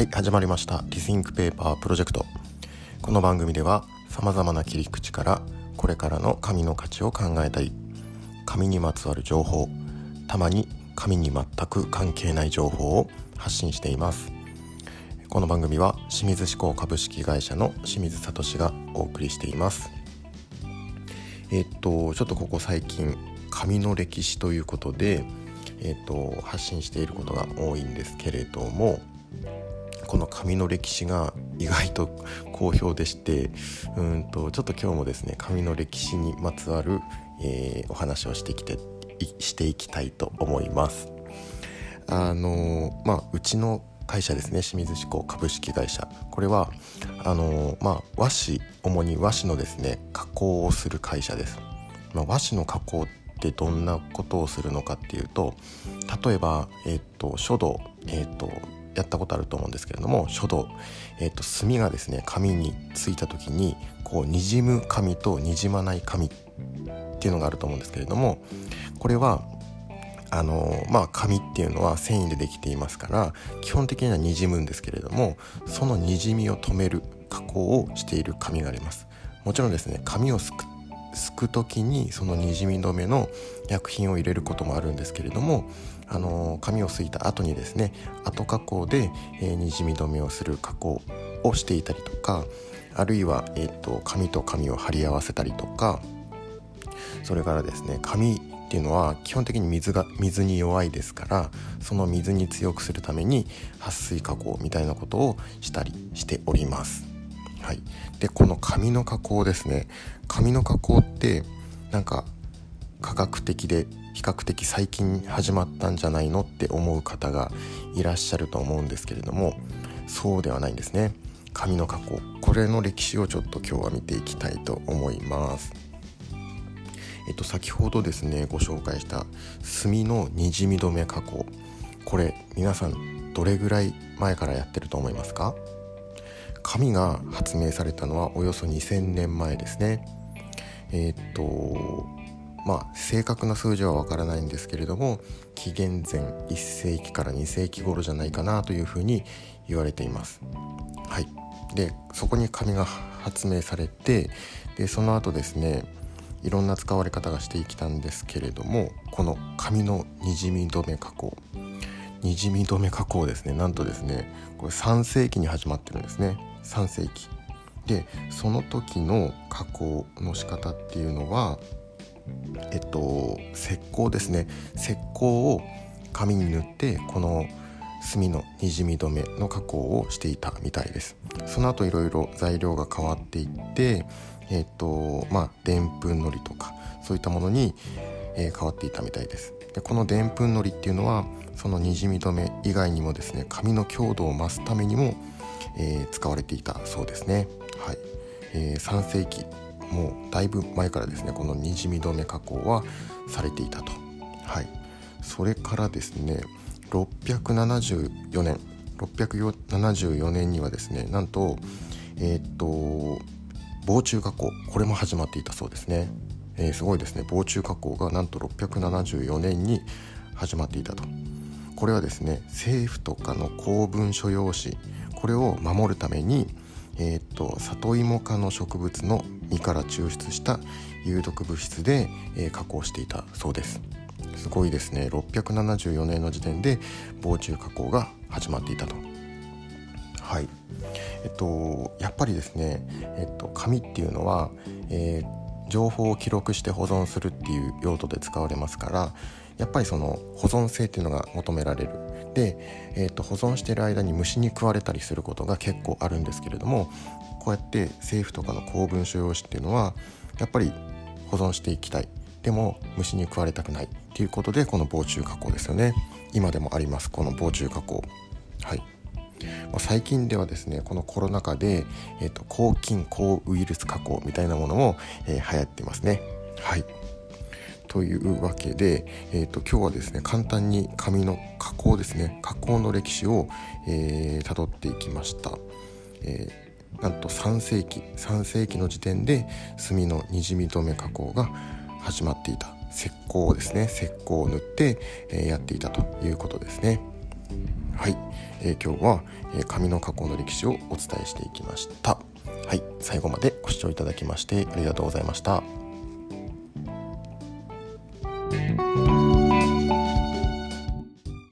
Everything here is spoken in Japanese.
はい始まりました。リスインクペーパープロジェクトこの番組ではさまざまな切り口からこれからの紙の価値を考えたり紙にまつわる情報たまに紙に全く関係ない情報を発信しています。この番組は清水志向株式会社の清水聡がお送りしています。えっとちょっとここ最近紙の歴史ということでえっと発信していることが多いんですけれどもこの紙の歴史が意外と好評でしてうんとちょっと今日もですね紙の歴史にまつわる、えー、お話をしてきてしていきたいと思います。あのまあうちの会社ですね清水志向株式会社これはあのまあ和紙主に和紙のですね加工をする会社です、まあ、和紙の加工ってどんなことをするのかっていうと例えばえ、ー、と書道えっ、ー、とやったことあると思うんですけれども書道、えーと、墨がですね紙についた時にこうにじむ紙とにじまない紙っていうのがあると思うんですけれどもこれはあのまあ紙っていうのは繊維でできていますから基本的にはにじむんですけれどもそのにじみを止める加工をしている紙があります。もちろんですね紙をすくすく時にそのにじみ止めの薬品を入れることもあるんですけれどもあの紙をすいた後にですね後加工で、えー、にじみ止めをする加工をしていたりとかあるいは、えーと、紙と紙を貼り合わせたりとかそれからですね紙っていうのは基本的に水が水に弱いですからその水に強くするために撥水加工みたいなことをしたりしております。はい、でこの紙の加工ですね。紙の加工ってなんか科学的で比較的最近始まったんじゃないのって思う方がいらっしゃると思うんですけれどもそうではないんですね。紙の加工。これの歴史をちょっと今日は見ていきたいと思います。えっと先ほどですねご紹介した墨のにじみ止め加工。これ皆さんどれぐらい前からやってると思いますか？紙が発明されたのはおよそ2000年前ですね。えー、っとまあ正確な数字はわからないんですけれども紀元前1世紀から2世紀頃じゃないかなというふうに言われています。はい、でそこに紙が発明されてでその後ですねいろんな使われ方がしてきたんですけれどもこの紙のにじみ止め加工。にじみ止め加工ですね。なんとですねこれ3世紀に始まってるんですね。3世紀。でその時の加工の仕方っていうのはえっと石膏ですね。石膏を紙に塗ってこの墨のにじみ止めの加工をしていたみたいです。その後いろいろ材料が変わっていってえっとまあでんぷんのりとかそういったものに、えー、変わっていたみたいです。でこのでんぷんのりっていうのはそのにじみ止め以外にもですね紙の強度を増すためにも、えー、使われていたそうですね。はい、えー、3世紀もうだいぶ前からですねこのにじみ止め加工はされていたと。はい。それからですね674年674年にはですねなんとえー、っと防虫加工これも始まっていたそうですね、えー、すごいですね。防虫加工がなんと674年に始まっていたと。これはですね政府とかの公文書用紙これを守るためにえーと、里芋科の植物の実から抽出した有毒物質で、えー、加工していたそうです。すごいですね。674年の時点で防虫加工が始まっていたと。はい。えっとやっぱりですね、えっと、紙っていうのは、えー、情報を記録して保存するっていう用途で使われますからやっぱりその保存性っていうのが求められる。で、えー、と保存してる間に虫に食われたりすることが結構あるんですけれどもこうやって政府とかの公文書用紙っていうのはやっぱり保存していきたい。でも虫に食われたくない。っていうことでこの防虫加工ですよね。今でもありますこの防虫加工。はい。ま最近ではですねこのコロナ禍で、えーと、抗菌抗ウイルス加工みたいなものも、えー、流行ってますね。はい。というわけで、えーと、今日はですね簡単に紙の加工ですね加工の歴史をたど、えー、っていきました、えー、なんと3世紀3世紀の時点で墨のにじみ止め加工が始まっていた。石膏ですね石膏を塗って、えー、やっていたということですね。はい、えー、今日は、え紙の加工の歴史をお伝えしていきました。はい。最後までご視聴いただきましてありがとうございました。